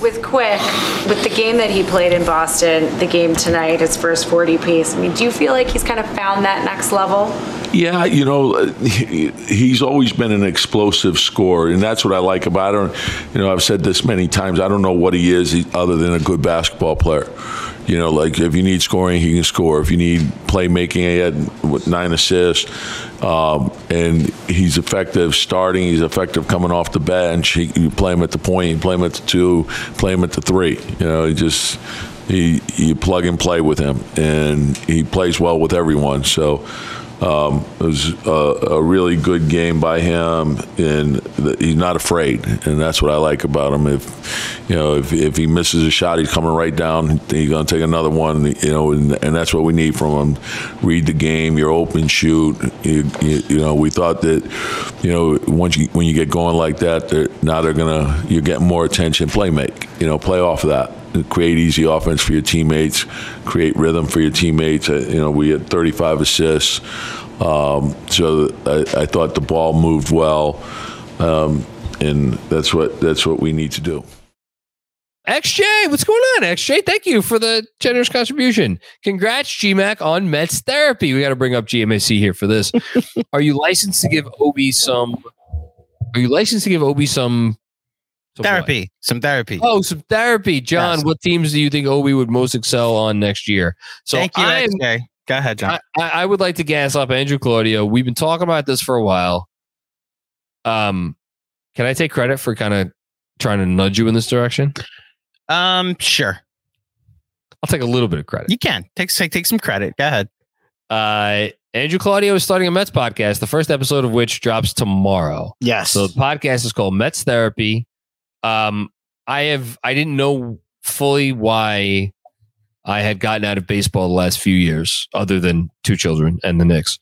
With Quick, with the game that he played in Boston, the game tonight, his first 40 piece, I mean, do you feel like he's kind of found that next level? Yeah, you know, he's always been an explosive scorer, and that's what I like about him. You know, I've said this many times. I don't know what he is other than a good basketball player. You know, like if you need scoring, he can score. If you need playmaking, he had with nine assists, um, and he's effective starting. He's effective coming off the bench. He, you play him at the point, you play him at the two, play him at the three. You know, he just he you plug and play with him, and he plays well with everyone. So. Um, it was a, a, really good game by him, and the, he's not afraid, and that's what I like about him. If you know, if, if he misses a shot, he's coming right down. He's going to take another one, you know, and, and, that's what we need from him. Read the game, you're open, shoot. You, you, you, know, we thought that, you know, once you when you get going like that, they're, now they're gonna you're getting more attention. Play make, you know, play off of that create easy offense for your teammates, create rhythm for your teammates. Uh, you know, we had 35 assists, um, so I, I, thought the ball moved well, um, and that's what that's what we need to do. XJ, what's going on, XJ? Thank you for the generous contribution. Congrats, GMAC, on Mets therapy. We got to bring up GMAC here for this. are you licensed to give Obi some? Are you licensed to give Obi some therapy, what? some therapy. Oh, some therapy, John. Yes. What teams do you think Obi would most excel on next year? So thank you, I'm, XJ. Go ahead, John. I, I, would like to gas up Andrew Claudio. We've been talking about this for a while. Um, can I take credit for kind of trying to nudge you in this direction? Um, sure. I'll take a little bit of credit. You can take take take some credit. Go ahead. Uh, Andrew Claudio is starting a Mets podcast, the first episode of which drops tomorrow. Yes. So the podcast is called Mets Therapy. Um, I have I didn't know fully why I had gotten out of baseball the last few years, other than two children and the Knicks.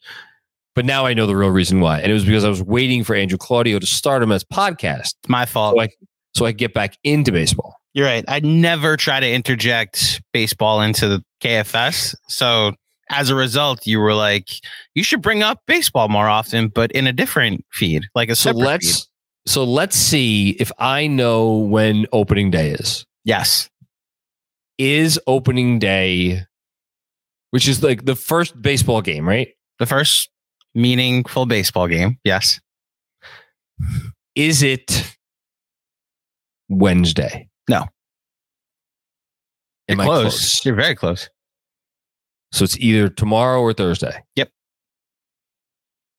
But now I know the real reason why, and it was because I was waiting for Andrew Claudio to start him as podcast. It's My fault. So I, so I get back into baseball. You're right. I never try to interject baseball into the KFS. So as a result, you were like, you should bring up baseball more often, but in a different feed, like a so let's feed. So let's see if I know when opening day is. Yes. Is opening day, which is like the first baseball game, right? The first meaningful baseball game. Yes. Is it Wednesday? No. Am You're close. close. You're very close. So it's either tomorrow or Thursday. Yep.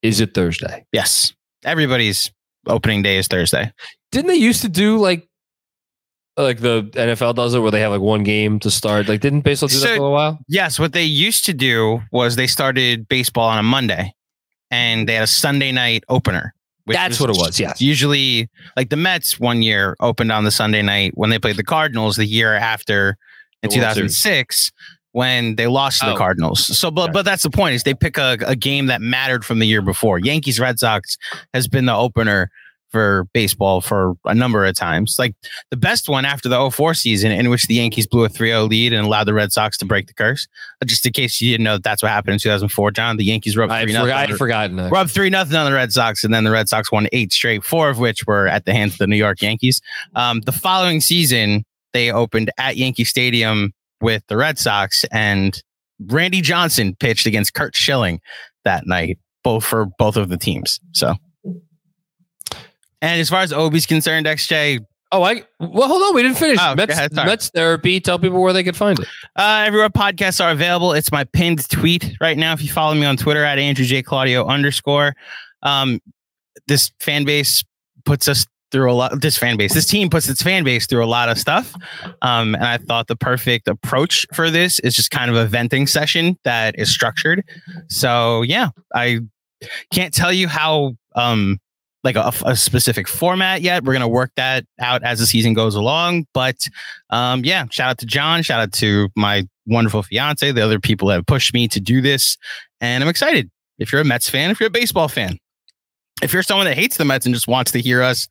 Is it Thursday? Yes. Everybody's opening day is Thursday. Didn't they used to do like like the NFL does it where they have like one game to start? Like didn't baseball do so, that for a while? Yes, what they used to do was they started baseball on a Monday and they had a Sunday night opener. That's what it was. Yeah. Usually like the Mets one year opened on the Sunday night when they played the Cardinals the year after in 2006 when they lost to oh. the Cardinals. So, but but that's the point is they pick a, a game that mattered from the year before. Yankees Red Sox has been the opener for baseball for a number of times. Like the best one after the 04 season in which the Yankees blew a 3-0 lead and allowed the Red Sox to break the curse. Just in case you didn't know that that's what happened in 2004, John, the Yankees rubbed 3 nothing. I had forgotten that. Rubbed 3 nothing on the Red Sox and then the Red Sox won 8 straight, 4 of which were at the hands of the New York Yankees. Um, the following season they opened at Yankee Stadium with the Red Sox, and Randy Johnson pitched against Curt Schilling that night, both for both of the teams. So, and as far as Obi's concerned, XJ, Oh, I well, hold on. We didn't finish. Oh, Mets, ahead, Mets therapy. Tell people where they could find it. Uh, everywhere podcasts are available. It's my pinned tweet right now. If you follow me on Twitter at Andrew J Claudio underscore, um, this fan base puts us through a lot. This fan base, this team puts its fan base through a lot of stuff. Um, and I thought the perfect approach for this is just kind of a venting session that is structured. So yeah, I can't tell you how um like a, a, specific format yet. We're gonna work that out as the season goes along. But um, yeah, shout out to John, shout out to my wonderful fiance, the other people that have pushed me to do this, and I'm excited. If you're a Mets fan, if you're a baseball fan, if you're someone that hates the Mets and just wants to hear us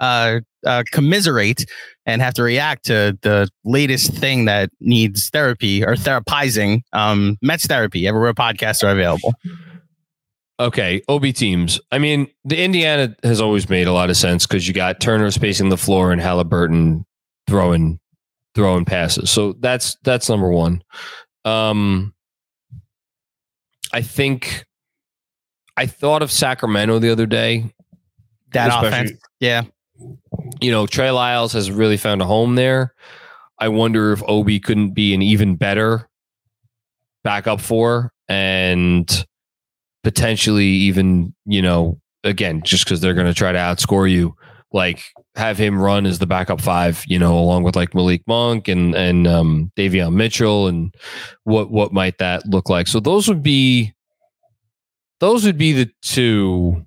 uh, uh, commiserate and have to react to the latest thing that needs therapy or therapizing, um, Mets therapy, everywhere podcasts are available. Okay, Obi teams. I mean, the Indiana has always made a lot of sense because you got Turner spacing the floor and Halliburton throwing throwing passes. So that's that's number one. Um, I think I thought of Sacramento the other day. That offense, yeah. You know, Trey Lyles has really found a home there. I wonder if Obi couldn't be an even better backup for and potentially even, you know, again, just because they're going to try to outscore you, like have him run as the backup five, you know, along with like Malik Monk and and um, Davion Mitchell, and what what might that look like? So those would be those would be the two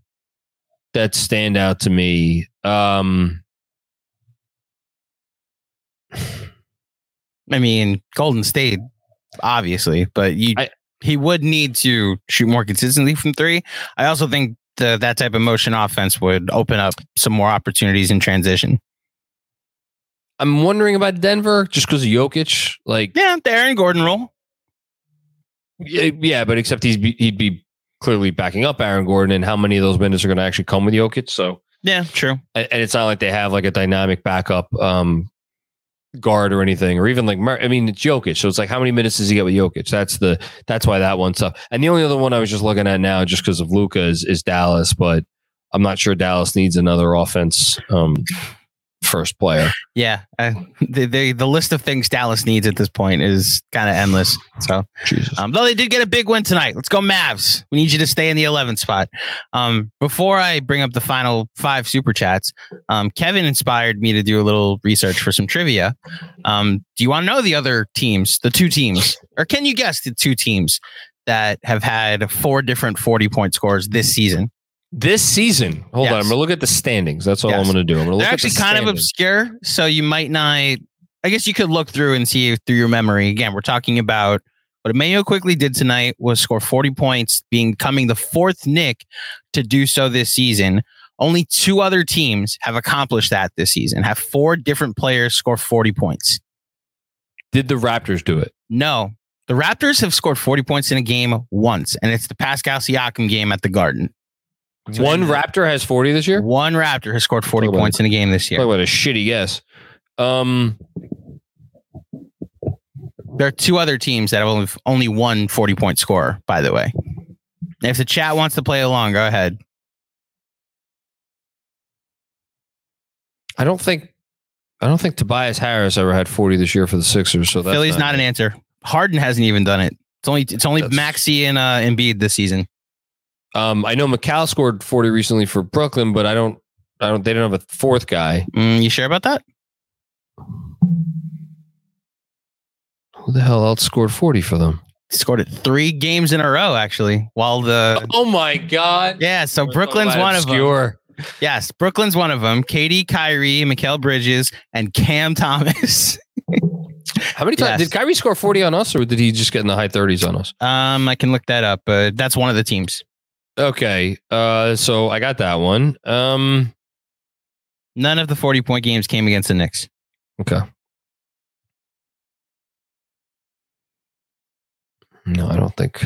that stand out to me. Um, I mean, Golden State, obviously, but you I, he would need to shoot more consistently from three. I also think the, that type of motion offense would open up some more opportunities in transition. I'm wondering about Denver just because of Jokic. Like, yeah, the Aaron Gordon role. Yeah, yeah, but except he's he'd be clearly backing up Aaron Gordon, and how many of those minutes are going to actually come with Jokic? So yeah, true. And it's not like they have like a dynamic backup um, guard or anything, or even like I mean, it's Jokic. So it's like how many minutes does he get with Jokic? That's the that's why that one's up. And the only other one I was just looking at now, just because of Luka, is, is Dallas, but I'm not sure Dallas needs another offense. Um, first player. Yeah, uh, the, the, the list of things Dallas needs at this point is kind of endless. So, Jesus. Um, though they did get a big win tonight. Let's go Mavs. We need you to stay in the 11th spot. Um, before I bring up the final five super chats, um, Kevin inspired me to do a little research for some trivia. Um, do you want to know the other teams, the two teams, or can you guess the two teams that have had four different 40 point scores this season? This season, hold yes. on. I'm gonna look at the standings. That's all yes. I'm gonna do. I'm gonna look They're actually the kind of obscure, so you might not. I guess you could look through and see through your memory. Again, we're talking about what Mayo Quickley did tonight was score 40 points, being coming the fourth Knick to do so this season. Only two other teams have accomplished that this season. Have four different players score 40 points. Did the Raptors do it? No. The Raptors have scored 40 points in a game once, and it's the Pascal Siakam game at the Garden. One Raptor has 40 this year? One Raptor has scored 40 points in a game this year. Talk about a shitty guess. Um, there are two other teams that have only, only one 40 point score, by the way. If the chat wants to play along, go ahead. I don't think I don't think Tobias Harris ever had 40 this year for the Sixers. So that's Philly's not, not an answer. Harden hasn't even done it. It's only it's only Maxey and uh, Embiid this season. Um, I know Mikal scored 40 recently for Brooklyn, but I don't, I don't, they don't have a fourth guy. Mm, you sure about that? Who the hell else scored 40 for them? Scored it three games in a row, actually. While the oh my god, yeah. So Brooklyn's one obscure. of them. Yes, Brooklyn's one of them. KD, Kyrie, Mikal Bridges, and Cam Thomas. How many times yes. did Kyrie score 40 on us, or did he just get in the high 30s on us? Um, I can look that up, but that's one of the teams. Okay. Uh, so I got that one. Um, none of the 40 point games came against the Knicks. Okay. No, I don't think.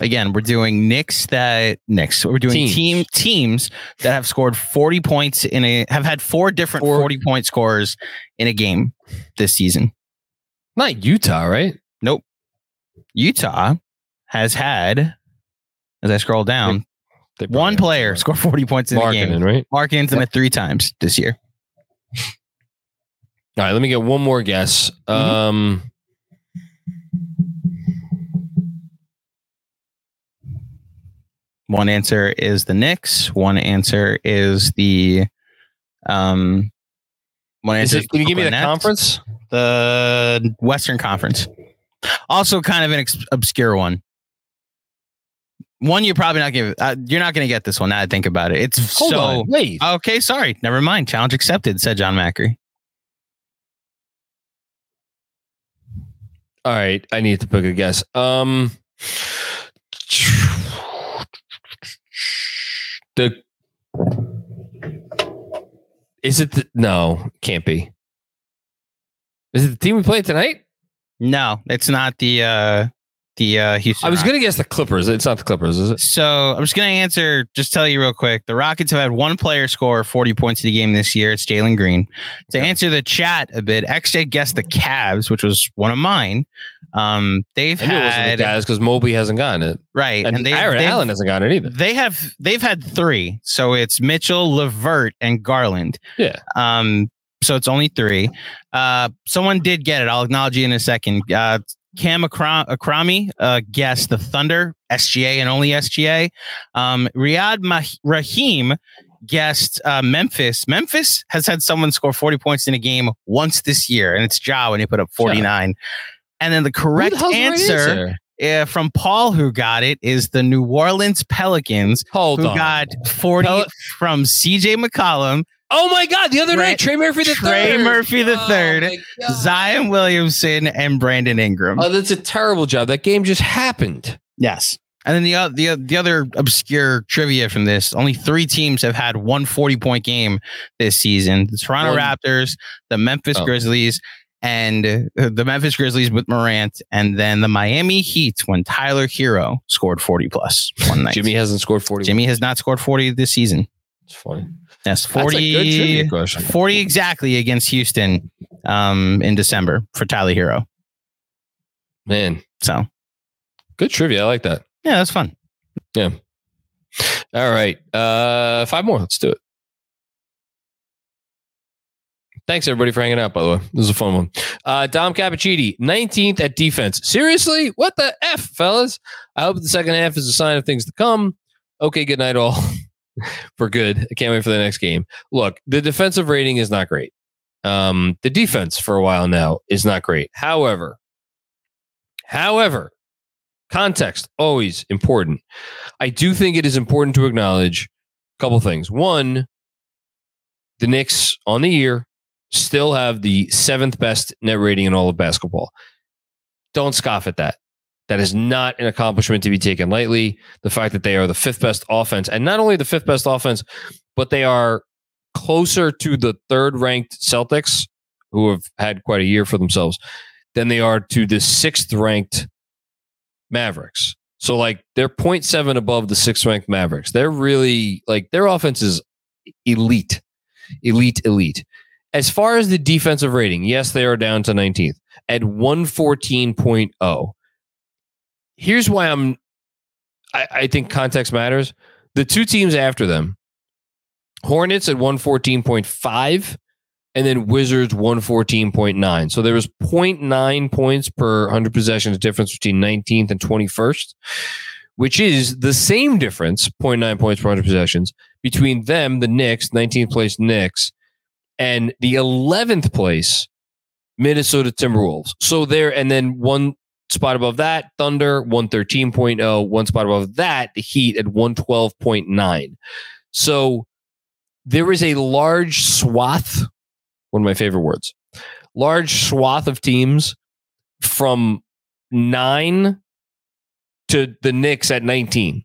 Again, we're doing Knicks that Knicks. We're doing teams. team teams that have scored 40 points in a have had four different four. 40 point scores in a game this season. Not Utah, right? Utah has had, as I scroll down, One player score 40 points in Markkanen, the game. right? Markkanen's done it three times this year. All right, let me get one more guess. Mhm. Um, One answer is the Knicks. One answer is the um. One is answer it, can you give me the Nets. conference? The Western Conference. Also, kind of an ex- obscure one. One you're probably not gonna. Uh, you're not gonna get this one. Now I think about it. It's Hold so on, wait. okay. Sorry, never mind. Challenge accepted," said Jon Macri. All right, I need to pick a guess. Um, the is it the, no? Can't be. Is it the team we played tonight? No, it's not the uh the uh Houston. I was gonna guess the Clippers. It's not the Clippers, is it? So I'm just gonna answer. Just tell you real quick. The Rockets have had one player score 40 points in the game this year. It's Jalen Green. To answer the chat a bit, XJ guessed the Cavs, which was one of mine. Um, they've had guys because Mobley hasn't gotten it, right, and, they Jarrett Allen hasn't gotten it either. They have they've had three. So it's Mitchell, Levert, and Garland. Yeah. Um, so it's only three. Uh, someone did get it. I'll acknowledge you in a second. Uh, Cam Akra- Akrami uh, guessed the Thunder, SGA, and only SGA. Um, Riyad Mah- Rahim guessed uh, Memphis. Memphis has had someone score 40 points in a game once this year, and it's Ja when he put up 49. And then the correct the right answer uh, from Paul, who got it, is the New Orleans Pelicans, Hold who on. got 40 Pel- from CJ McCollum, oh my God! The other Trey- night, Trey Murphy the Trey third. Murphy the Oh third. Zion Williamson, and Brandon Ingram. Oh, that's a terrible job. That game just happened. yes. And then the, o- the, the other obscure trivia from this only three teams have had one 40 point game this season the Toronto One- Raptors, the Memphis Oh. Grizzlies, and uh, the Memphis Grizzlies with Morant, and then the Miami Heat when Tyler Herro scored 40 plus one night. Jimmy hasn't scored forty. Jimmy has not scored 40 this season. It's funny. Yes, That's a good 40, trivia question. 40 exactly against Houston um, in December for Tyler Herro. Man, So, good trivia. I like that. yeah, that's fun. Yeah. All right. Uh five more. Let's do it. Thanks everybody for hanging out, by the way. This is a fun one. Uh Dom Cappuccini, 19th at defense. Seriously? What the F, fellas? I hope the second half is a sign of things to come. Okay, good night all. for good. I can't wait for the next game. Look, the defensive rating is not great. Um, the defense for a while now is not great. However, however, context always important. I do think it is important to acknowledge a couple things. One, the Knicks on the year still have the seventh best net rating in all of basketball. Don't scoff at that. That is not an accomplishment to be taken lightly. The fact that they are the fifth best offense, and not only the fifth best offense, but they are closer to the third ranked Celtics, who have had quite a year for themselves, than they are to the sixth ranked Mavericks. So like they're 0.7 above the sixth ranked Mavericks. They're really like their offense is elite, elite, elite. As far as the defensive rating, yes, they are down to 19th at 114.0. Here's why I'm I, I think context matters. The two teams after them, Hornets at 114.5 and then Wizards 114.9. So there was 0.9 points per 100 possessions difference between 19th and 21st, which is the same difference, 0.9 points per 100 possessions, between them, the Knicks, 19th place Knicks, and the 11th place Minnesota Timberwolves. So there, and then one spot above that, Thunder 113.0, one spot above that, the Heat at 112.9. So there is a large swath, one of my favorite words, large swath of teams from nine to the Knicks at 19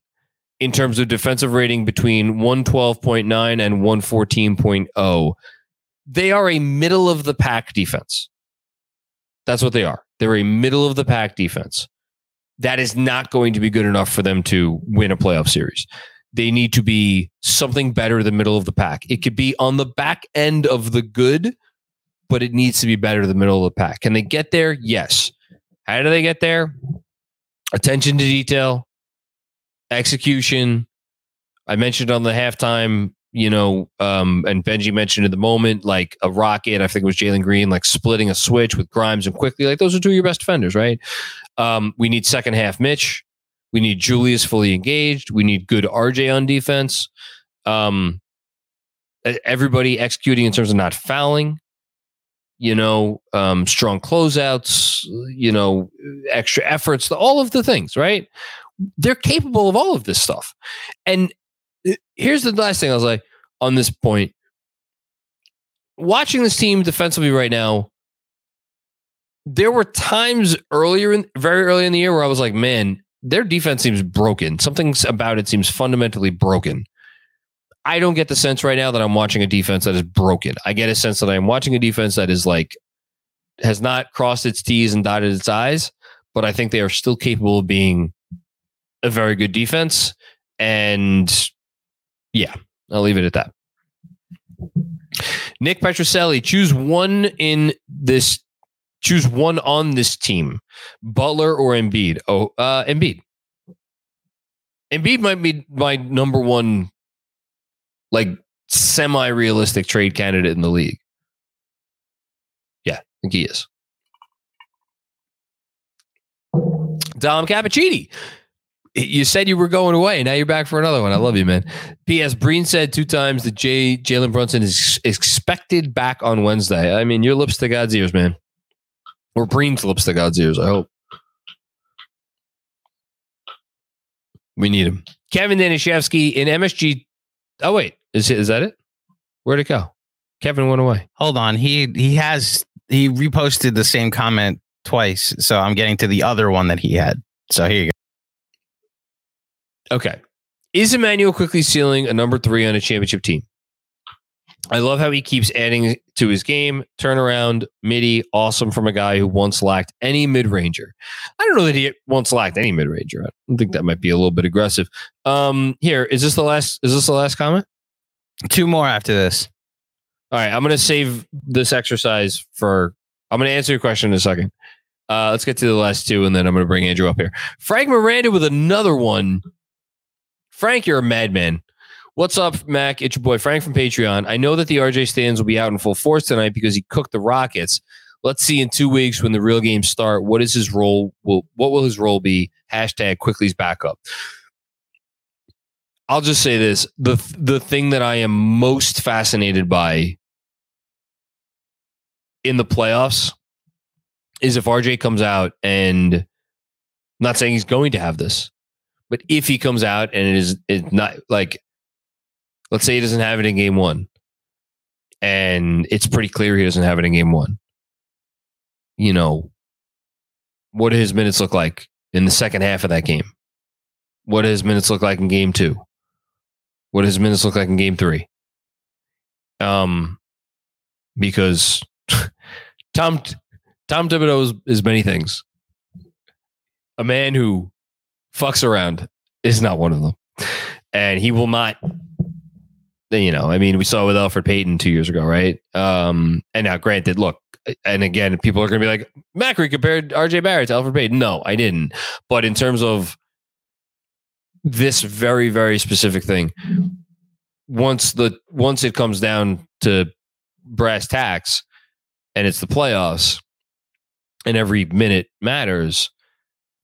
in terms of defensive rating between 112.9 and 114.0. They are a middle of the pack defense. That's what they are. They're a middle of the pack defense. That is not going to be good enough for them to win a playoff series. They need to be something better than middle of the pack. It could be on the back end of the good, but it needs to be better than middle of the pack. Can they get there? Yes. How do they get there? Attention to detail, execution, I mentioned on the halftime, you know, um, and Benji mentioned in the moment, like a rocket. I think it was Jalen Green, like splitting a switch with Grimes and Quickley, Like those are two of your best defenders, right? Um, we need second half Mitch. We need Julius fully engaged. We need good RJ on defense. Um, everybody executing in terms of not fouling you know, um, strong closeouts, you know, extra efforts, all of the things, right? They're capable of all of this stuff. And here's the last thing I was like on this point. Watching this team defensively right now, there were times earlier in very early in the year where I was like, man, their defense seems broken. Something about it seems fundamentally broken. I don't get the sense right now that I'm watching a defense that is broken. I get a sense that I'm watching a defense that is like has not crossed its T's and dotted its I's, but I think they are still capable of being a very good defense. And yeah, I'll leave it at that. Nick Petroselli, choose one in this. Choose one on this team, Butler or Embiid. Oh, uh, Embiid. Embiid might be my number one like semi realistic trade candidate in the league. Yeah, I think he is. Dom Cappuccini. You said you were going away. Now you're back for another one. I love you, man. P.S. Breen said two times that Jay Jalen Brunson is expected back on Wednesday. I mean, your lips to God's ears, man. Or Breen's lips to God's ears. I hope. We need him. Kevin Danishevsky in MSG. Oh wait, is it, is that it? Where'd it go? Kevin went away. Hold on. He he has he reposted the same comment twice. So I'm getting to the other one that he had. So here you go. Okay. Is Immanuel Quickley sealing a number three on a championship team? I love how he keeps adding to his game. Turnaround, midi, awesome from a guy who once lacked any mid ranger. I don't know that he once lacked any mid ranger. I think that might be a little bit aggressive. Um, here is this the last? Is this the last comment? Two more after this. All right, I'm going to save this exercise for. I'm going to answer your question in a second. Uh, let's get to the last two, and then I'm going to bring Andrew up here. Frank Miranda with another one. Frank, you're a madman. What's up, Mac? It's your boy Frank from Patreon. I know that the RJ stands will be out in full force tonight because he cooked the Rockets. Let's see in two weeks when the real games start. What is his role? Will what will his role be? Hashtag Quickley's backup. I'll just say this: the the thing that I am most fascinated by in the playoffs is if RJ comes out and I'm not saying he's going to have this, but if he comes out and it is not like let's say he doesn't have it in game one, and it's pretty clear he doesn't have it in game one. You know, what do his minutes look like in the second half of that game? What do his minutes look like in game two? What does minutes look like in game three? Um, because Tom Tom Thibodeau is, is many things. A man who fucks around is not one of them, and he will not. You know, I mean, we saw with Elfrid Payton two years ago, right? Um, and now, granted, look, and again, people are going to be like, Macri compared RJ Barrett to Elfrid Payton. No, I didn't. But in terms of this very very specific thing once the once it comes down to brass tacks and it's the playoffs and every minute matters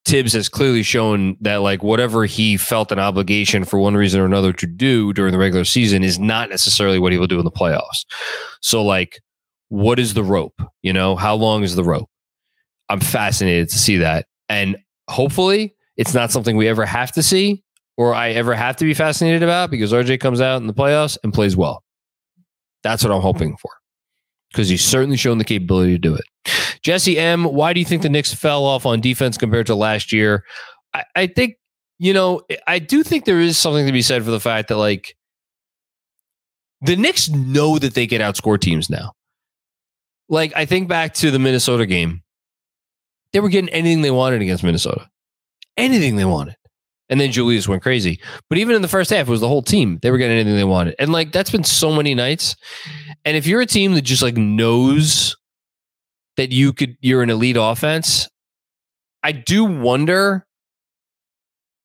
Thibs has clearly shown that like whatever he felt an obligation for one reason or another to do during the regular season is not necessarily what he will do in the playoffs. So like what is the rope? You know, how long is the rope? I'm fascinated to see that. And hopefully it's not something we ever have to see, or I ever have to be fascinated about because RJ comes out in the playoffs and plays well. That's what I'm hoping for because he's certainly shown the capability to do it. Jesse M, why do you think the Knicks fell off on defense compared to last year? I, I think, you know, I do think there is something to be said for the fact that, like, the Knicks know that they can outscore teams now. Like, I think back to the Minnesota game, they were getting anything they wanted against Minnesota. Anything they wanted. And then Julius went crazy. But even in the first half, it was the whole team. They were getting anything they wanted. And like that's been so many nights. And if you're a team that just like knows that you could you're an elite offense, I do wonder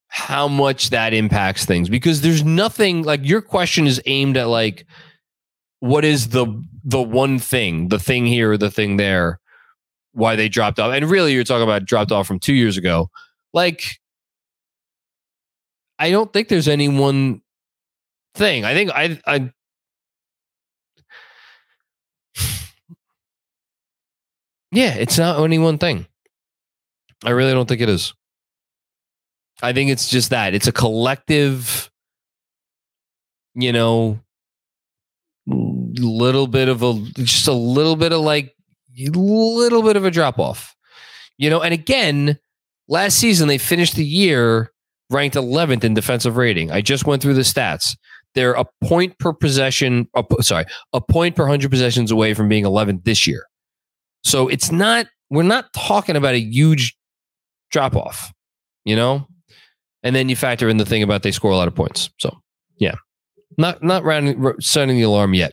how much that impacts things because there's nothing like your question is aimed at like what is the the one thing, the thing here, or the thing there, why they dropped off. And really you're talking about dropped off from 2 years ago. Like I don't think there's any one thing. I think I I Yeah, it's not any one thing. I really don't think it is. I think it's just that. It's a collective, you know, little bit of a just a little bit of like little bit of a drop off. You know, and again, last season they finished the year ranked 11th in defensive rating. I just went through the stats. They're a point per possession, a, sorry, a point per 100 possessions away from being 11th this year. So it's not, we're not talking about a huge drop off, you know? And then you factor in the thing about they score a lot of points. So yeah, not, not rounding, sounding the alarm yet.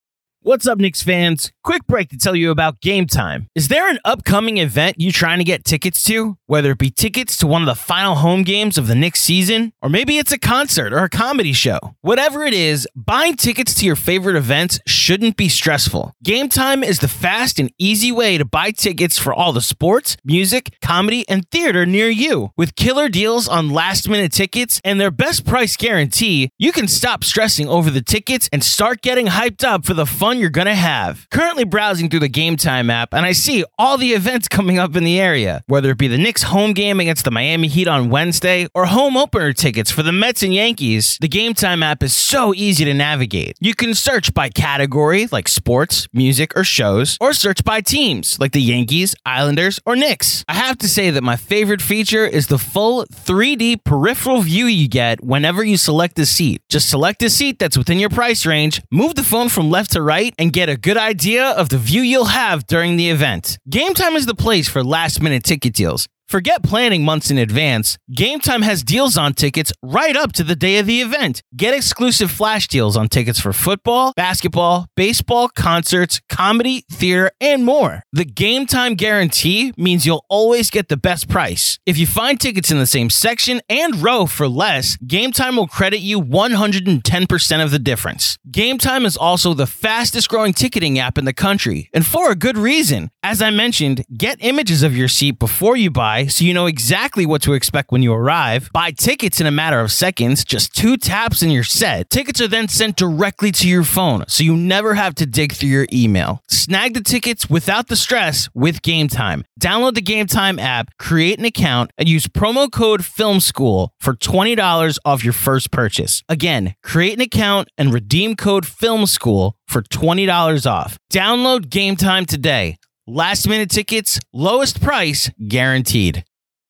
What's up, Knicks fans? Quick break to tell you about Game Time. Is there an upcoming event you're trying to get tickets to? Whether it be tickets to one of the final home games of the Knicks season, or maybe it's a concert or a comedy show. Whatever it is, buying tickets to your favorite events shouldn't be stressful. Game Time is the fast and easy way to buy tickets for all the sports, music, comedy, and theater near you. With killer deals on last minute tickets and their best price guarantee, you can stop stressing over the tickets and start getting hyped up for the fun fun you're going to have. Currently browsing through the Game Time app, and I see all the events coming up in the area, whether it be the Knicks home game against the Miami Heat on Wednesday or home opener tickets for the Mets and Yankees. The Game Time app is so easy to navigate. You can search by category like sports, music, or shows, or search by teams like the Yankees, Islanders, or Knicks. I have to say that my favorite feature is the full 3D peripheral view you get whenever you select a seat. Just select a seat that's within your price range, move the phone from left to right right and get a good idea of the view you'll have during the event. Game Time is the place for last minute ticket deals. Forget planning months in advance. Game Time has deals on tickets right up to the day of the event. Get exclusive flash deals on tickets for football, basketball, baseball, concerts, comedy, theater, and more. The Game Time guarantee means you'll always get the best price. If you find tickets in the same section and row for less, Game Time will credit you 110% of the difference. Game Time is also the fastest growing ticketing app in the country, and for a good reason. As I mentioned, get images of your seat before you buy So you know exactly what to expect when you arrive. Buy tickets in a matter of seconds, just two taps and you're set. Tickets are then sent directly to your phone so you never have to dig through your email. Snag the tickets without the stress with Game Time. Download the Game Time app, create an account, and use promo code Film School for $20 off your first purchase. Again, create an account and redeem code Film School for $20 off. Download Game Time today. Last minute tickets, lowest price guaranteed.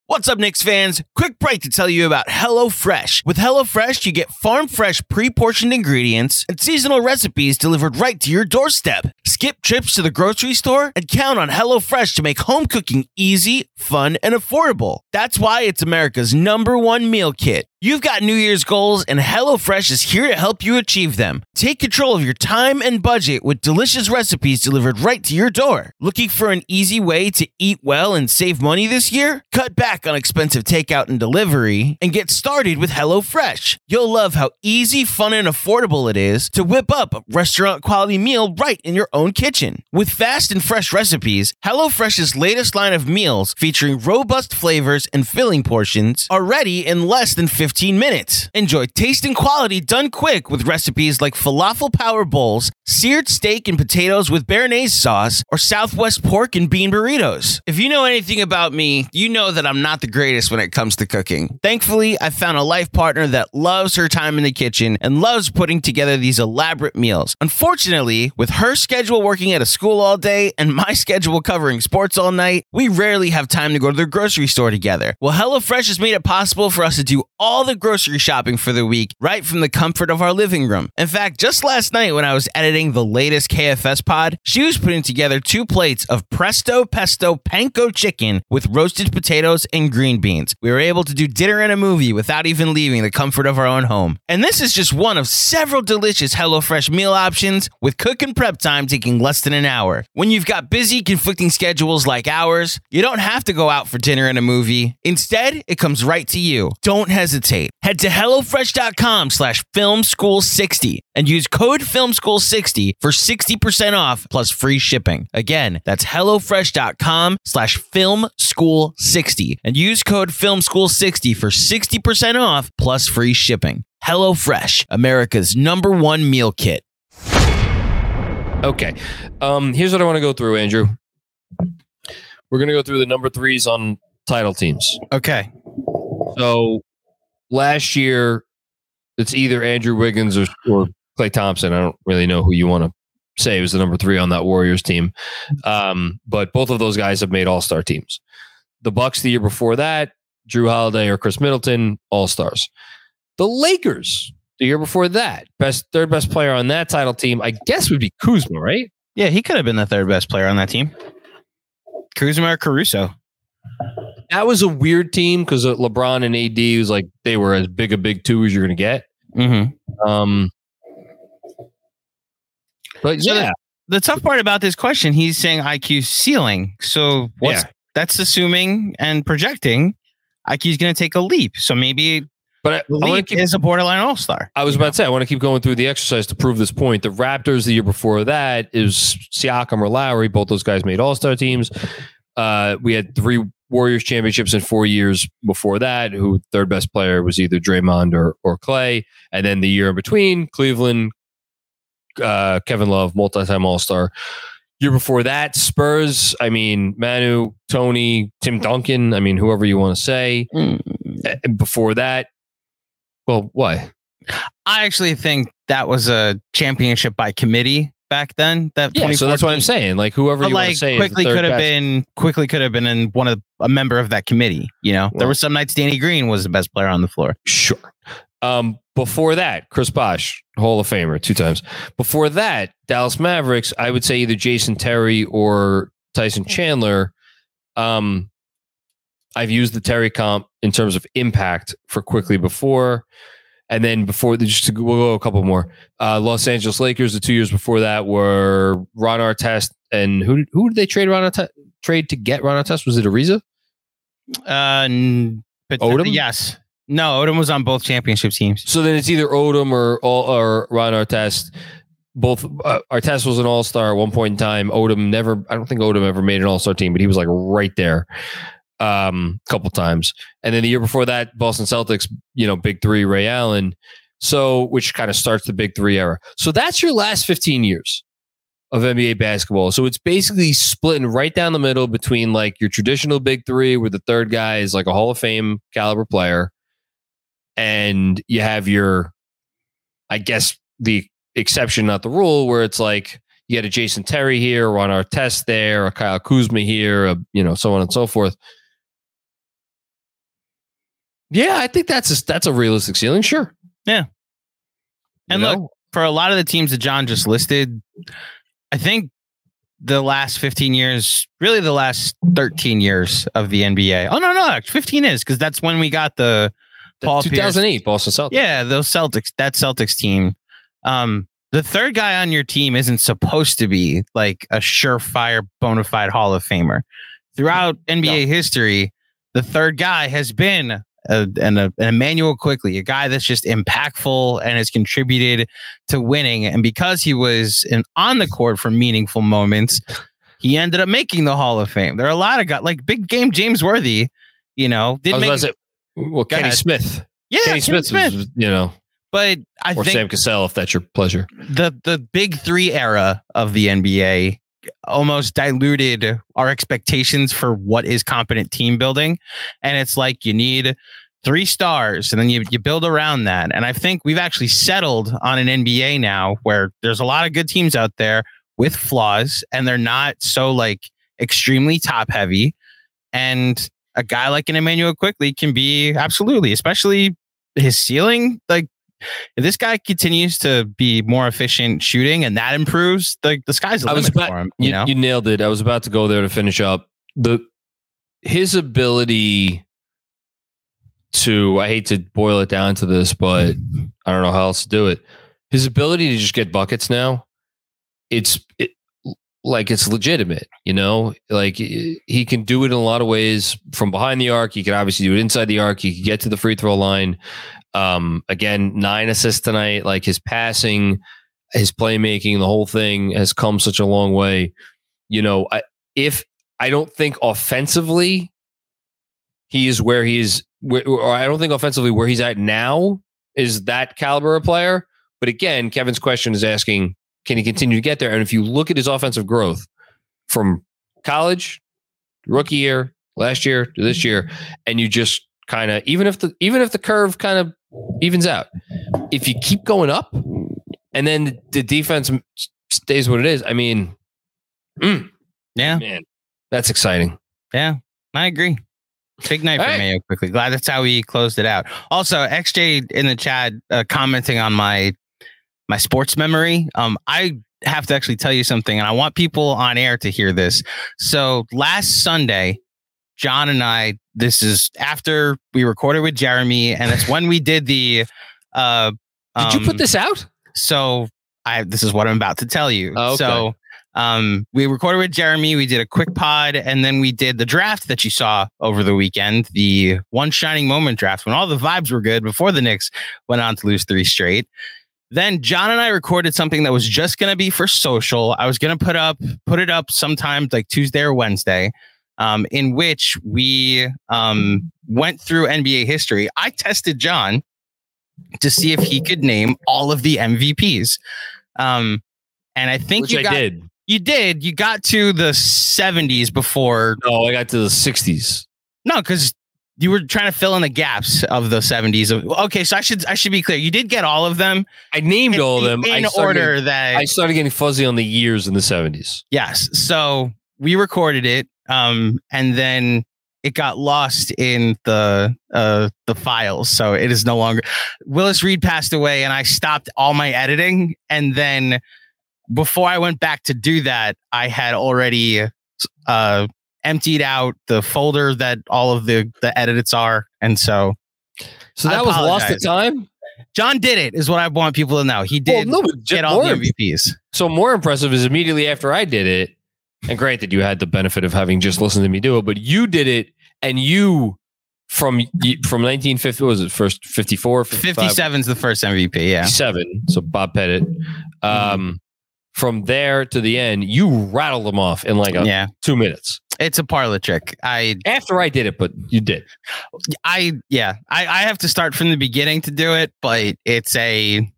What's up, Knicks fans? Quick break to tell you about HelloFresh. With HelloFresh, you get farm fresh, pre portioned ingredients and seasonal recipes delivered right to your doorstep. Skip trips to the grocery store and count on HelloFresh to make home cooking easy, fun, and affordable. That's why it's America's number one meal kit. You've got New Year's goals, and HelloFresh is here to help you achieve them. Take control of your time and budget with delicious recipes delivered right to your door. Looking for an easy way to eat well and save money this year? Cut back on expensive takeout and delivery and get started with HelloFresh. You'll love how easy, fun, and affordable it is to whip up a restaurant quality meal right in your own kitchen. With fast and fresh recipes, HelloFresh's latest line of meals featuring robust flavors and filling portions are ready in less than 15 15 minutes. Enjoy taste and quality done quick with recipes like falafel power bowls, seared steak and potatoes with béarnaise sauce, or Southwest pork and bean burritos. If you know anything about me, you know that I'm not the greatest when it comes to cooking. Thankfully, I found a life partner that loves her time in the kitchen and loves putting together these elaborate meals. Unfortunately, with her schedule working at a school all day and my schedule covering sports all night, we rarely have time to go to the grocery store together. Well, HelloFresh has made it possible for us to do all the grocery shopping for the week right from the comfort of our living room. In fact, just last night when I was editing the latest KFS pod, she was putting together two plates of presto pesto panko chicken with roasted potatoes and green beans. We were able to do dinner and a movie without even leaving the comfort of our own home. And this is just one of several delicious HelloFresh meal options with cook and prep time taking less than an hour. When you've got busy, conflicting schedules like ours, you don't have to go out for dinner and a movie. Instead, it comes right to you. Don't hesitate. Head to HelloFresh.com slash FilmSchool60 and use code FilmSchool60 for 60% off plus free shipping. Again, that's HelloFresh.com slash FilmSchool60 and use code FilmSchool60 for 60% off plus free shipping. HelloFresh, America's number one meal kit. Okay. Um, here's what I want to go through, Andrew. We're going to go through the number threes on title teams. Okay. So last year, it's either Andrew Wiggins or, or Klay Thompson. I don't really know who you want to say was the number three on that Warriors team. Um, but both of those guys have made all star teams. The Bucks the year before that, Jrue Holiday or Khris Middleton, all stars. The Lakers the year before that, best third best player on that title team, I guess would be Kuzma, right? Yeah, he could have been the third best player on that team. Kuzma or Caruso. That was a weird team because LeBron and AD was like they were as big a big two as you're going to get. Mm-hmm. Um, but So yeah, The tough part about this question, he's saying IQ ceiling. So Yeah. that's assuming and projecting IQ is going to take a leap. So maybe but I, keep is a borderline all star. I was about to say, I want to keep going through the exercise to prove this point. The Raptors the year before that is Siakam or Lowry. Both those guys made All Star teams. Uh, we had three Warriors championships in four years before that. Who third best player was either Draymond or or Klay, and then the year in between, Cleveland, uh, Kevin Love, multi-time All Star. Year before that, Spurs. I mean, Manu, Tony, Tim Duncan. I mean, whoever you want to say. And before that, well, what? I actually think that was a championship by committee back then. That Yeah, so that's what I'm saying. Like whoever you want like to say, Quickley is the third could have been Quickley could have been in one of a member of that committee. You know, there Well- were some nights Danny Green was the best player on the floor. Sure. Um, before that, Chris Bosh, Hall of Famer, two times. Before that, Dallas Mavericks. I would say either Jason Terry or Tyson Chandler. Um, I've used the Terry comp in terms of impact for Quickley before. And then before, just to we'll go a couple more. Uh, Los Angeles Lakers. The two years before that were Ron Artest and who? Who did they trade Ron Artest? Trade to get Ron Artest? Was it Ariza? Uh, but Odom? yes, no, Odom was on both championship teams. So then it's either Odom or or Ron Artest. Both uh, Artest was an All Star at one point in time. Odom never. I don't think Odom ever made an All Star team, but he was like right there. Um, a couple times, and then the year before that, Boston Celtics, you know, big three, Ray Allen. So, which kind of starts the big three era. So that's your last 15 years of NBA basketball. So it's basically splitting right down the middle between like your traditional big three, where the third guy is like a Hall of Fame caliber player, and you have your, I guess the exception, not the rule, where it's like you had a Jason Terry here, or Ron Artest there, or Kyle Kuzma here, or, you know, so on and so forth. Yeah, I think that's a, that's a realistic ceiling. Sure. Yeah. And you look, know? for a lot of the teams that Jon just listed, I think the last 15 years, really the last 13 years of the NBA. Oh, no, no, 15 is because that's when we got the, the Paul 2008 Pierce. Boston Celtics. Yeah, those Celtics, that Celtics team. Um, the third guy on your team isn't supposed to be like a surefire bona fide Hall of Famer. Throughout NBA no. history, the third guy has been a, and a, an Immanuel Quickley, a guy that's just impactful and has contributed to winning. And because he was in, on the court for meaningful moments, he ended up making the Hall of Fame. There are a lot of guys like big game James Worthy, you know, did oh, make it, well Kenny ahead. Smith. Yeah, Kenny, Kenny Smith, Smith. Was, you know. But I or think Sam Cassell, if that's your pleasure. The the big three era of the NBA almost diluted our expectations for what is competent team building. And it's like you need three stars and then you, you build around that. And I think we've actually settled on an NBA now where there's a lot of good teams out there with flaws and they're not so like extremely top heavy. And a guy like an Immanuel Quickley can be absolutely, especially his ceiling, like if this guy continues to be more efficient shooting and that improves, the, the sky's the I limit about, for him. You, you know, you nailed it. I was about to go there to finish up the his ability to. I hate to boil it down to this, but I don't know how else to do it. His ability to just get buckets now, it's it, like it's legitimate. You know, like he can do it in a lot of ways from behind the arc. He can obviously do it inside the arc. He can get to the free throw line. Um, again, nine assists tonight. Like his passing, his playmaking, the whole thing has come such a long way. You know, I, if I don't think offensively he is where he is, or I don't think offensively where he's at now is that caliber of player. But again, Kevin's question is asking, can he continue to get there? And if you look at his offensive growth from college, rookie year, last year to this year, and you just kind of even if the even if the curve kind of evens out. If you keep going up and then the defense stays what it is, I mean, mm, yeah, man, that's exciting. Yeah, I agree. Big night for right. Mayo Quickley. Glad that's how we closed it out. Also, XJ in the chat uh, commenting on my my sports memory. Um, I have to actually tell you something, and I want people on air to hear this. So last Sunday, John and I, this is after we recorded with Jeremy, and it's when we did the. Uh, um, did you put um, this out? So I this is what I'm about to tell you. Oh, okay. So um, we recorded with Jeremy. We did a quick pod, and then we did the draft that you saw over the weekend, the one shining moment draft, when all the vibes were good before the Knicks went on to lose three straight. Then Jon and I recorded something that was just going to be for social. I was going to put up put it up sometime like Tuesday or Wednesday um, in which we um, went through NBA history. I tested Jon to see if he could name all of the MVPs. Um, and I think which you I got, did. You did. You got to the 70s before. No, I got to the 60s. No, because you were trying to fill in the gaps of the 70s. Okay, so I should I should be clear. You did get all of them. I named in, all of them in order that I started getting fuzzy on the years in the 70s. Yes. So we recorded it um, and then it got lost in the uh, the files, so it is no longer. Willis Reed passed away, and I stopped all my editing. And then before I went back to do that, I had already uh, emptied out the folder that all of the the edits are, and so so that was lost at time. Jon did it, is what I want people to know. He did well, no, get all the MVPs. So more impressive is immediately after I did it, and granted, you had the benefit of having just listened to me do it, but you did it and you from from 1950 was it first 54 57 is the first mvp yeah 7 so bob pettit um from there to the end, you rattled them off in like a, yeah, two minutes. It's a parlor trick. I after I did it, but you did. I yeah. I, I have to start from the beginning to do it, but it's a, a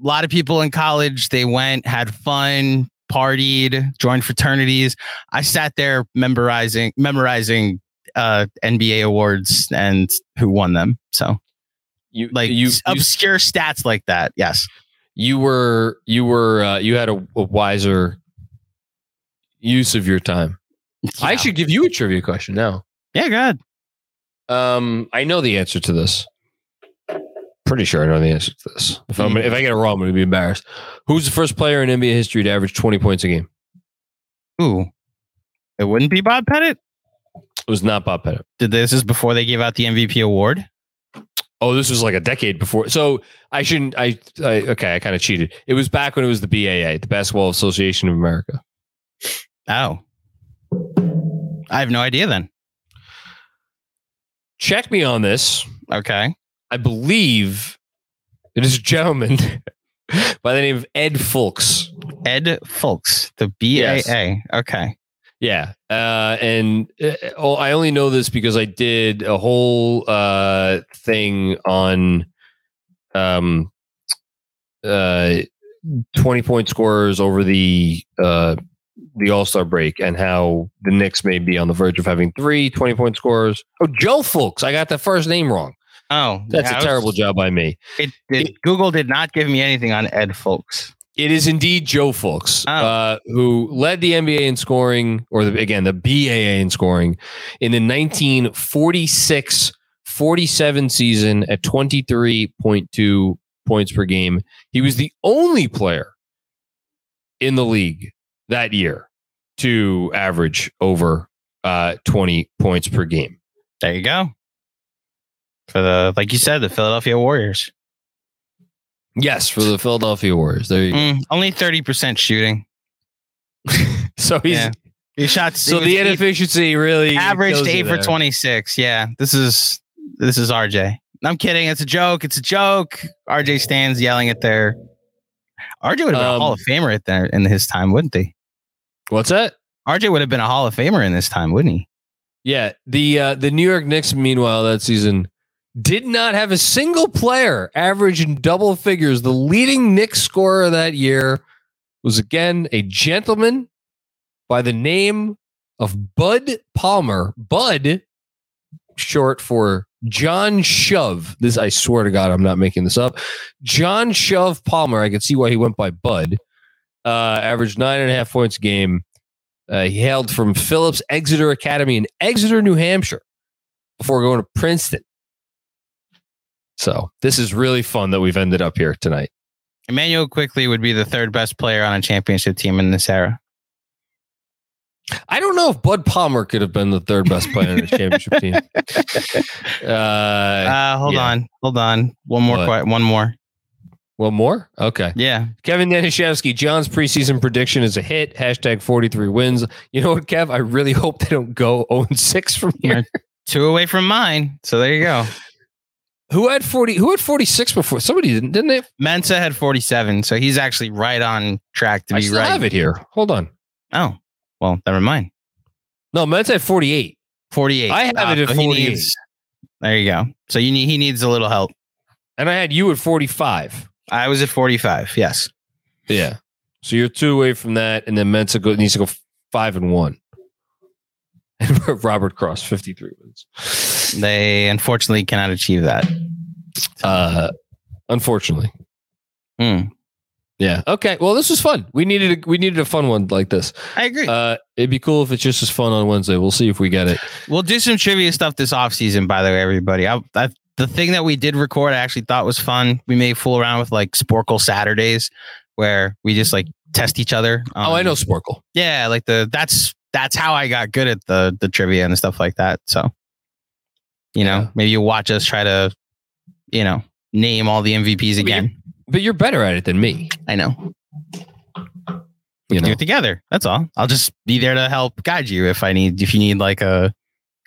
lot of people in college. They went, had fun, partied, joined fraternities. I sat there memorizing memorizing uh, NBA awards and who won them. So you like you obscure you, stats like that. Yes, you were you were uh, you had a, a, wiser use of your time. Yeah. I should give you a trivia question now. Yeah, go ahead. Um, I know the answer to this. Pretty sure I know the answer to this. If I'm if I get it wrong, I'm going to be embarrassed. Who's the first player in NBA history to average 20 points a game? Ooh, it wouldn't be Bob Pettit. It was not Bob Pettit. Did this is before they gave out the MVP award? Oh, this was like a decade before. So I shouldn't. I, I okay. I kind of cheated. It was back when it was the BAA, the Basketball Association of America. Oh, I have no idea. Then check me on this. Okay, I believe it is a gentleman by the name of Ed Fulks. Ed Fulks, the BAA. Yes. Okay. Yeah, uh, and uh, I only know this because I did a whole uh, thing on um, uh, twenty point scorers over the uh, the All Star break and how the Knicks may be on the verge of having three 20 point scorers. Oh, Joe Fulks, I got the first name wrong. Oh, that's yeah, a terrible was, job by me. It, it, Google did not give me anything on Ed Fulks. It is indeed Joe Fulks, oh. uh, who led the NBA in scoring, or the, again, the BAA in scoring in the 1946 47 season at 23.2 points per game. He was the only player in the league that year to average over uh, 20 points per game. There you go. For the, like you said, the Philadelphia Warriors. Yes, for the Philadelphia Warriors. There you mm, Only 30% shooting. so he's yeah. he shot so the inefficiency really averaged 8 for 26. Yeah. This is this is RJ. I'm kidding. It's a joke. It's a joke. RJ stands yelling at their RJ would have been um, a Hall of Famer at there in his time, wouldn't he? What's that? RJ would have been a Hall of Famer in this time, wouldn't he? Yeah. The uh, the New York Knicks, meanwhile, that season did not have a single player average in double figures. The leading Knicks scorer that year was again a gentleman by the name of Bud Palmer. Bud, short for John Shove. This, I swear to God, I'm not making this up. John Shove Palmer. I can see why he went by Bud. Uh, averaged nine and a half points a game. Uh, he hailed from Phillips Exeter Academy in Exeter, New Hampshire, before going to Princeton. So this is really fun that we've ended up here tonight. Immanuel Quickley would be the third best player on a championship team in this era. I don't know if Bud Palmer could have been the third best player in the championship team. Uh, uh, hold yeah. on, hold on. One more, qu- one more. One more? Okay. Yeah. Kevin Danishevsky, Jon's preseason prediction is a hit. Hashtag 43 wins. You know what, Kev? I really hope they don't go 0 6 from here. Two away from mine. So there you go. Who had 40? Who had 46 before? Somebody didn't, didn't they? Mensa had 47. So he's actually right on track to I be right. I have it here. Hold on. Oh, well, never mind. No, Mensa had 48. 48. I have uh, it at 48. There you go. So you need, he needs a little help. And I had you at 45. I was at 45. Yes. Yeah. So you're two away from that. And then Mensa go, needs to go five and one. And Robert Cross, 53 wins. They unfortunately cannot achieve that. Uh, unfortunately. Hmm. Yeah. Okay. Well, this was fun. We needed a, we needed a fun one like this. I agree. Uh, it'd be cool if it's just as fun on Wednesday. We'll see if we get it. We'll do some trivia stuff this off season. By the way, everybody. I, I, the thing that we did record, I actually thought was fun. We may fool around with like Sporcle Saturdays, where we just like test each other. Um, oh, I know Sporcle. Yeah, like the that's that's how I got good at the the trivia and stuff like that. So, you know, maybe you watch us try to, you know, name all the MVPs again. But you're, but you're better at it than me. I know. We you know. do it together. That's all. I'll just be there to help guide you if I need if you need like a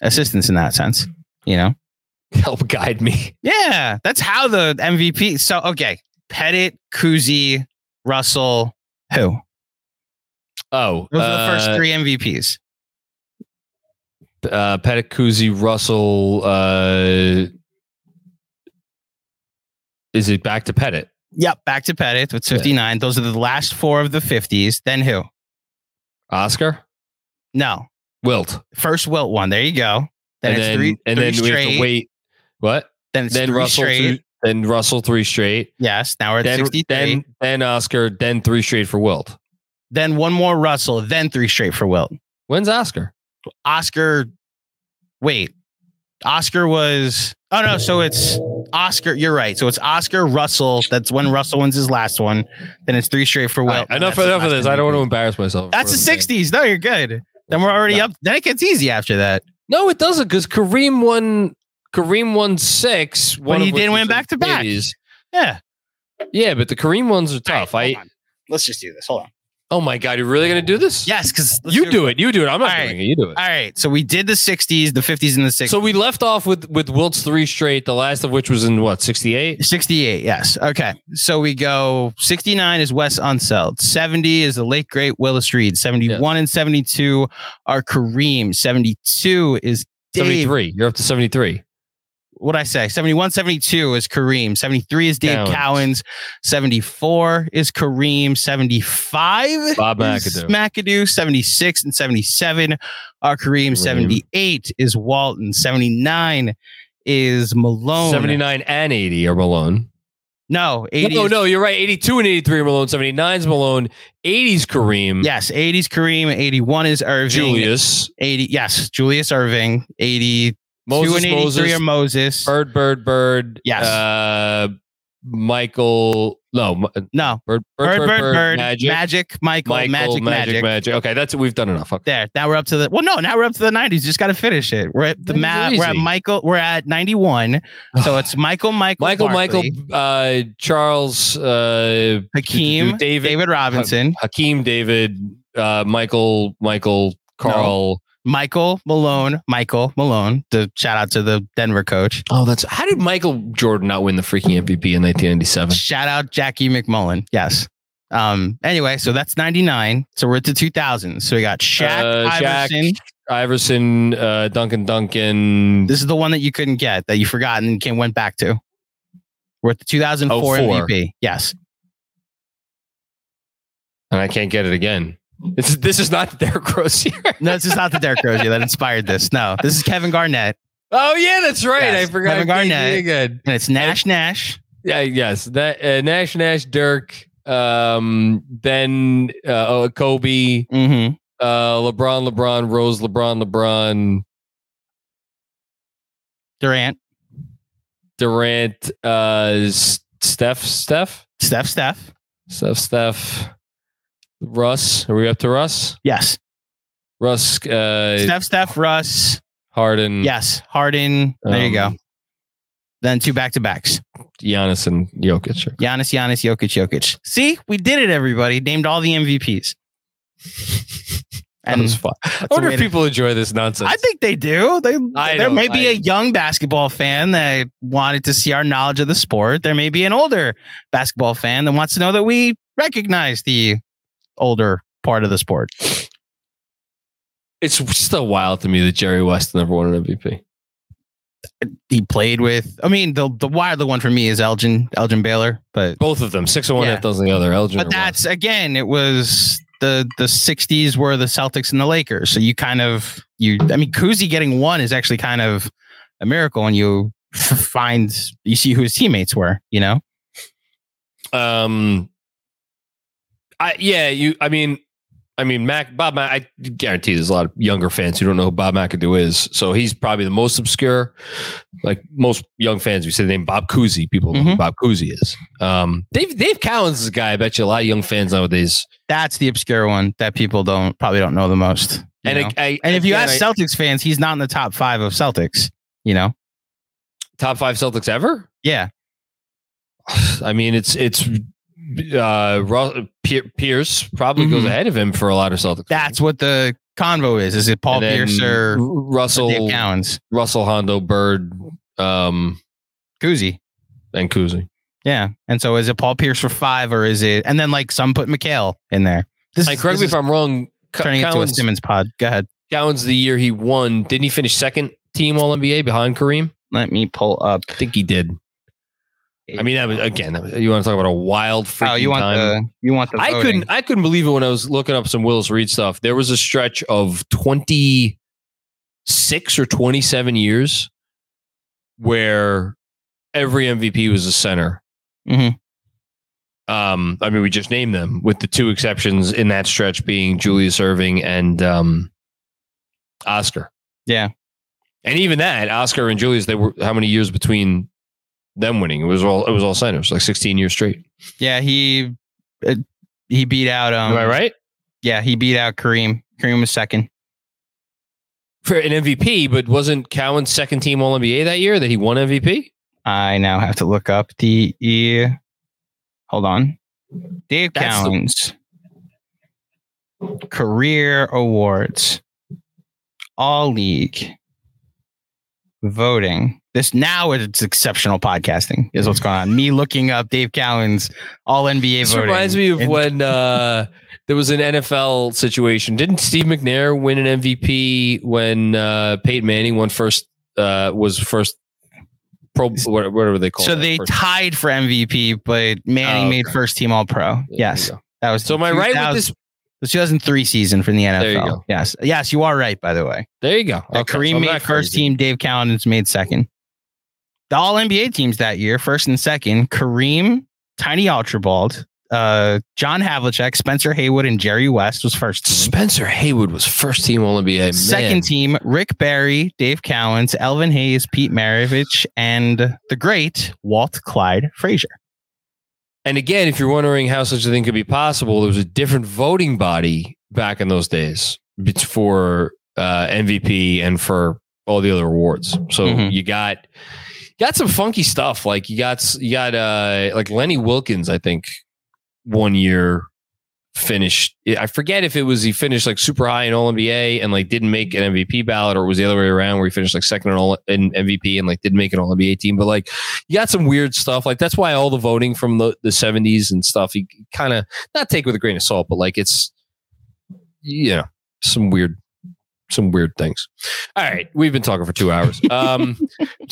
assistance in that sense. You know, help guide me. Yeah, that's how the MVP. So okay, Pettit, Cousy, Russell, Who? Oh, Those are the first uh, three MVPs. uh, Petticuzzi, Russell. Uh, is it back to Pettit? Yep, back to Pettit with 59. Those are the last four of the 50s. Then who? Oscar, No. Wilt, First Wilt one. There you go. Then and it's then three, and three then we have to wait. What? Then it's then Russell, straight. two, then Russell three straight. Yes. Now we're at Then 63. then then Oscar, then three straight for Wilt. Then one more Russell. Then three straight for Wilt. When's Oscar? Oscar. Wait. Oscar was. Oh no. So it's Oscar. You're right. So it's Oscar Russell. That's when Russell wins his last one. Then it's three straight for Wilt. Right, enough enough of this. I don't want to embarrass myself. That's the for thing. 60s. No, you're good. Then we're already up. Then it gets easy after that. No, it doesn't because Kareem won. Kareem won six. But he did was win back to back. Yeah. Yeah, but the Kareem ones are tough. Right, I. Let's just do this. Hold on. Oh my god, you're really gonna do this? Yes, because You do it. You do it. I'm not All right. doing it. You do it. All right. So we did the 60s, the 50s, and the 60s. So we left off with with Wilt's three straight. The last of which was in what 68. 68, yes. Okay. So we go 69 is Wes Unseld. 70 is the late great Willis Reed. 71 and 72 are Kareem. 72 is Dave. 73. You're up to 73. What I say? 71, 72 is Kareem. 73 is Dave Cowens. Cowens. 74 is Kareem. 75 Bob is McAdoo. McAdoo. 76 and 77 are Kareem. Kareem. 78 is Walton. 79 is Malone. 79 and 80 are Malone. No, 80 No, is- no, you're right. 82 and 83 are Malone. 79 is Malone. 80's Kareem. Yes, 80s Kareem, 81 is Erving. Julius. 80 yes, Julius Erving, 82 Moses and 83 Moses. Moses. Bird, Bird, Bird. Yes. Uh, Michael. No. No, Bird, Bird, Bird, Bird, Magic. Magic, Michael, Michael, Magic, Magic, Magic. Okay, that's we've done enough. Okay. There. Now we're up to the well, no, now we're up to the 90s. Just gotta finish it. We're at the These ma- are we're at. Michael, we're at 91. So it's Michael, Michael, Michael, Barkley, Michael, uh, Charles, uh, Hakeem, David, David, Robinson, Hakeem, David, uh, Michael, Michael, Carl. Michael Malone, Michael Malone. The shout out to the Denver coach. Oh, that's how did Michael Jordan not win the freaking MVP in 1997? Shout out Jackie MacMullan. Yes. Um. Anyway, so that's 99. So we're at the 2000s. So we got Shaq, Uh, Shaq, Iverson. Iverson, uh, Duncan, Duncan. This is the one that you couldn't get that you forgot and came went back to. We're at the 2004 Oh, four. MVP. Yes. and I can't get it again. This, this is not Derrick Rose here. No, this is not the Derrick Rozier that inspired this. No, this is Kevin Garnett, Oh yeah, that's right. Yes, I forgot. Kevin Garnett. Again. and it's Nash Nash. Yeah, yes. That uh, Nash, Nash, Dirk, um, then uh, oh, Kobe, Mm-hmm. uh, LeBron, LeBron, Rose, LeBron, LeBron, Durant, Durant, uh, Steph, Steph, Steph, Steph. Steph, Steph, Russ. Are we up to Russ? Yes. Russ, uh, Steph, Steph, Russ. Harden, Yes. Harden. There you go. um, Then two back to backs. Giannis, and Jokic. Giannis, Giannis, Jokic, Jokic. See, we did it, everybody. Named all the MVPs. That was fun. I wonder if to- people enjoy this nonsense. I think they do. They, I there may be I- a young basketball fan that wanted to see our knowledge of the sport. There may be an older basketball fan that wants to know that we recognize the older part of the sport. it's still wild to me that Jerry West never won an MVP. He played with. I mean, the the wilder one for me is Elgin Elgin Baylor, but Both of them, six and one, Yeah. half dozen the other. Elgin but or West. that's again, it was the the '60s were the Celtics and the Lakers. So you kind of you. I mean, Cousy getting one is actually kind of a miracle, and you find you see who his teammates were. You know. Um, I yeah, you. I mean, I mean, Mac Bob. Mac, I guarantee there's a lot of younger fans who don't know who Bob McAdoo is. So he's probably the most obscure. Like most young fans, we say the name Bob Cousy. People know who Mhm. Bob Cousy is. Um, Dave Dave Cowens is a guy. I bet you a lot of young fans nowadays. That's the obscure one that people don't probably don't know the most. And know? I, I, and if you again, ask Celtics fans, he's not in the top five of Celtics. You know, top five Celtics ever, yeah, I mean, it's it's uh, Ru- Pierce probably goes Mhm. ahead of him for a lot of Celtics. that's what the convo is. Is it Paul Pierce or, Russell Cowens? Russell Hondo Bird um, Cousy. and Cousy. Yeah. And so is it Paul Pierce for five or is it, and then like some put McHale in there. This like, correct me if I'm wrong. Turning Cowens, into a Simmons pod. Go ahead. Cowens the year he won. Didn't he finish second team All NBA behind Kareem? Let me pull up. I think he did. I mean, that was again. You want to talk about a wild freaking oh, you want time. the you want the. I couldn't. I couldn't believe it when I was looking up some Willis Reed stuff. There was a stretch of twenty six or twenty seven years where every MVP was a center. Mm-hmm. Um, I mean, we just named them with the two exceptions in that stretch being Julius Erving and um, Oscar. Yeah, and even that Oscar and Julius, they were how many years between them winning? It was all it was all centers, like sixteen years straight. Yeah, he uh, he beat out. Um, Am I right? Yeah, he beat out Kareem. Kareem was second for an MVP, but wasn't Cowens second team All NBA that year that he won MVP? I now have to look up the. Hold on, Dave That's Cowens the- career awards, all league voting. This now it's exceptional podcasting is what's going on. Me looking up Dave Cowens all NBA this voting. reminds me of when uh, there was an NFL situation. Didn't Steve McNair win an MVP when uh, Peyton Manning won first? Uh, was first pro whatever they call so it. So they first. tied for MVP, but Manning oh, okay. made first team All Pro. yes, that was. So am I right with this? The 2003 season from the NFL. There you go. Yes, yes, you are right. By the way, there you go. Okay. Kareem so made first team. Dave Cowens made second. The All NBA teams that year, first and second, Kareem, Tiny Archibald, uh, John Havlicek, Spencer Haywood, and Jerry West was first team. Spencer Haywood was first team All NBA. Second team, Rick Barry, Dave Cowens, Elvin Hayes, Pete Maravich, and the great Walt Clyde Frazier. And again, if you're wondering how such a thing could be possible, there was a different voting body back in those days for uh, MVP and for all the other awards. So mm-hmm. you got got some funky stuff. Like you got you got uh like Lenny Wilkens, I think, one year finished. I forget if it was he finished like super high in All NBA and like didn't make an MVP ballot, or was the other way around where he finished like second in all in MVP and like didn't make an All NBA team. But like you got some weird stuff. Like that's why all the voting from the the seventies and stuff, you kind of not take with a grain of salt, but like it's know some weird some weird things. All right, we've been talking for two hours. Um,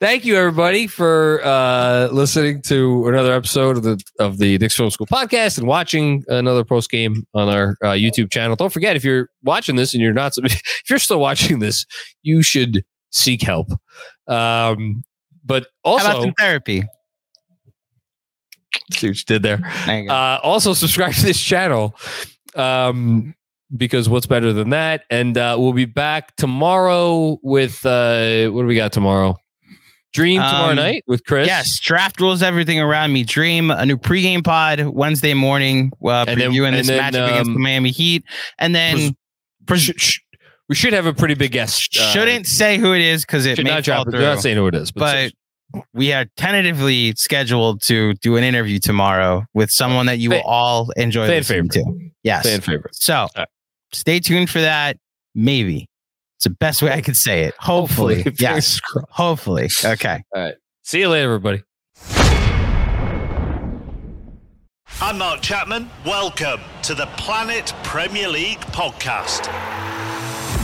Thank you, everybody, for uh, listening to another episode of the of the Knicks Film School podcast and watching another post game on our uh, YouTube channel. Don't forget, if you're watching this and you're not, if you're still watching this, you should seek help. Um, but also therapy. See what you did there. uh, also, subscribe to this channel. Um, because what's better than that? And uh, we'll be back tomorrow with uh, what do we got tomorrow? Dream tomorrow um, night with Chris. Yes, draft rules everything around me. Dream a new pregame pod Wednesday morning, uh, and previewing then, this then, matchup um, against the Miami Heat, and then pres- sh- we should have a pretty big guest. Uh, Shouldn't say who it is because it may not fall drop, through. Not saying who it is, but, but we are tentatively scheduled to do an interview tomorrow with someone that you will all enjoy fan listening favorite. to. Yes, fan favorite. So stay tuned for that. Maybe it's the best way I could say it. Hopefully, Hopefully. yes. Hopefully. Okay. All right. See you later, everybody. I'm Mark Chapman. Welcome to the Planet Premier League podcast.